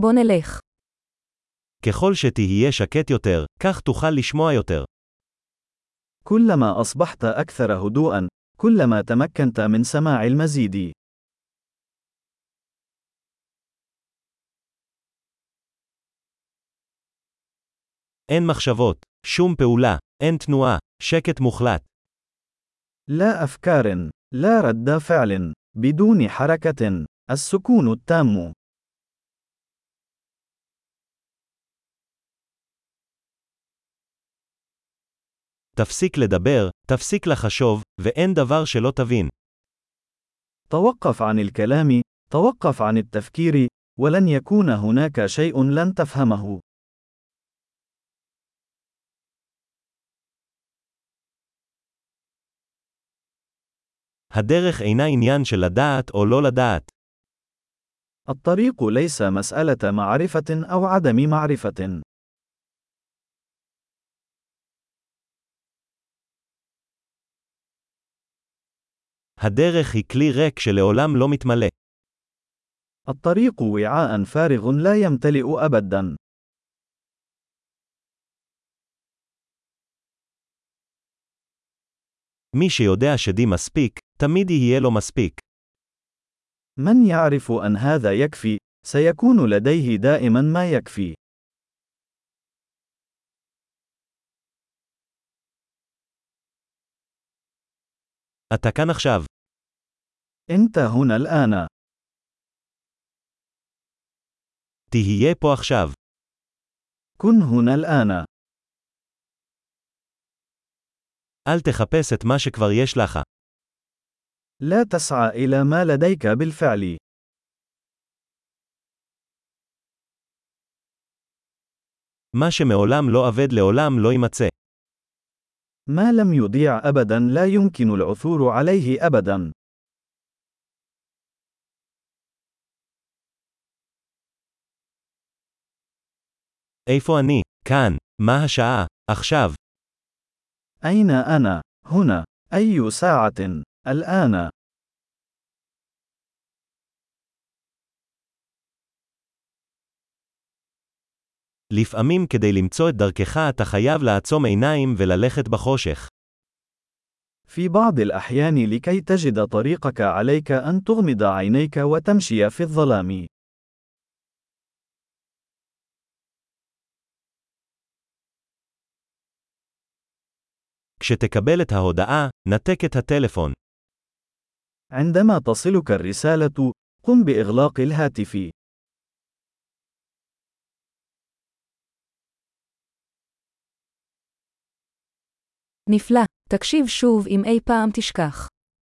בוא נלך. ככל שתהיה שקט יותר, כך תוכל לשמוע יותר. كلما أصبحت أكثر هدوءا، كلما تمكنت من سماع المزيد. אין מחשבות, שום פעולה, אין תנועה, שקט מוחלט. لا أفكار، لا رد فعل، بدون حركة، السكون التام. תפסיק לדבר, תפסיק לחשוב, ואין דבר שלא תבין. توقف عن الكلام، توقف عن التفكير، ولن يكون هناك شيء لن تفهمه. הדרך אינה עניין של לדעת או לא לדעת. الطريق ليس مسألة معرفة أو عدم معرفة. הדרך היא כלי ריק שלעולם לא מתמלא. الطريق وعاء فارغ لا يمتلئ أبدا. מי שיודע שדי מספיק, תמיד יהיה לו מספיק. من يعرف أن هذا يكفي، سيكون لديه دائما ما يكفي. אתה כאן עכשיו. أنت هنا الآن. תהיה פה עכשיו. كن هنا الآن. אל תחפש את מה שכבר יש לך. لا تسعى إلى ما لديك بالفعل. מה שמעולם לא אבד לעולם לא יימצא. ما لم يضيع أبدا لا يمكن العثور عليه أبدا. איפה אני? כאן. מה השעה? עכשיו. أين أنا؟ هنا. أي ساعة؟ الآن. לפעמים כדי למצוא את דרכך אתה חייב לעצום עיניים וללכת בחושך. في بعض الأحيان لكي تجد طريقك عليك أن تغمض عينيك وتمشي في الظلام. כשתקבל את ההודעה, נתק את הטלפון. عندما تصلك الرسالة، قم بإغلاق الهاتف. נפלא. תקשיב שוב אם אי פעם תשכח.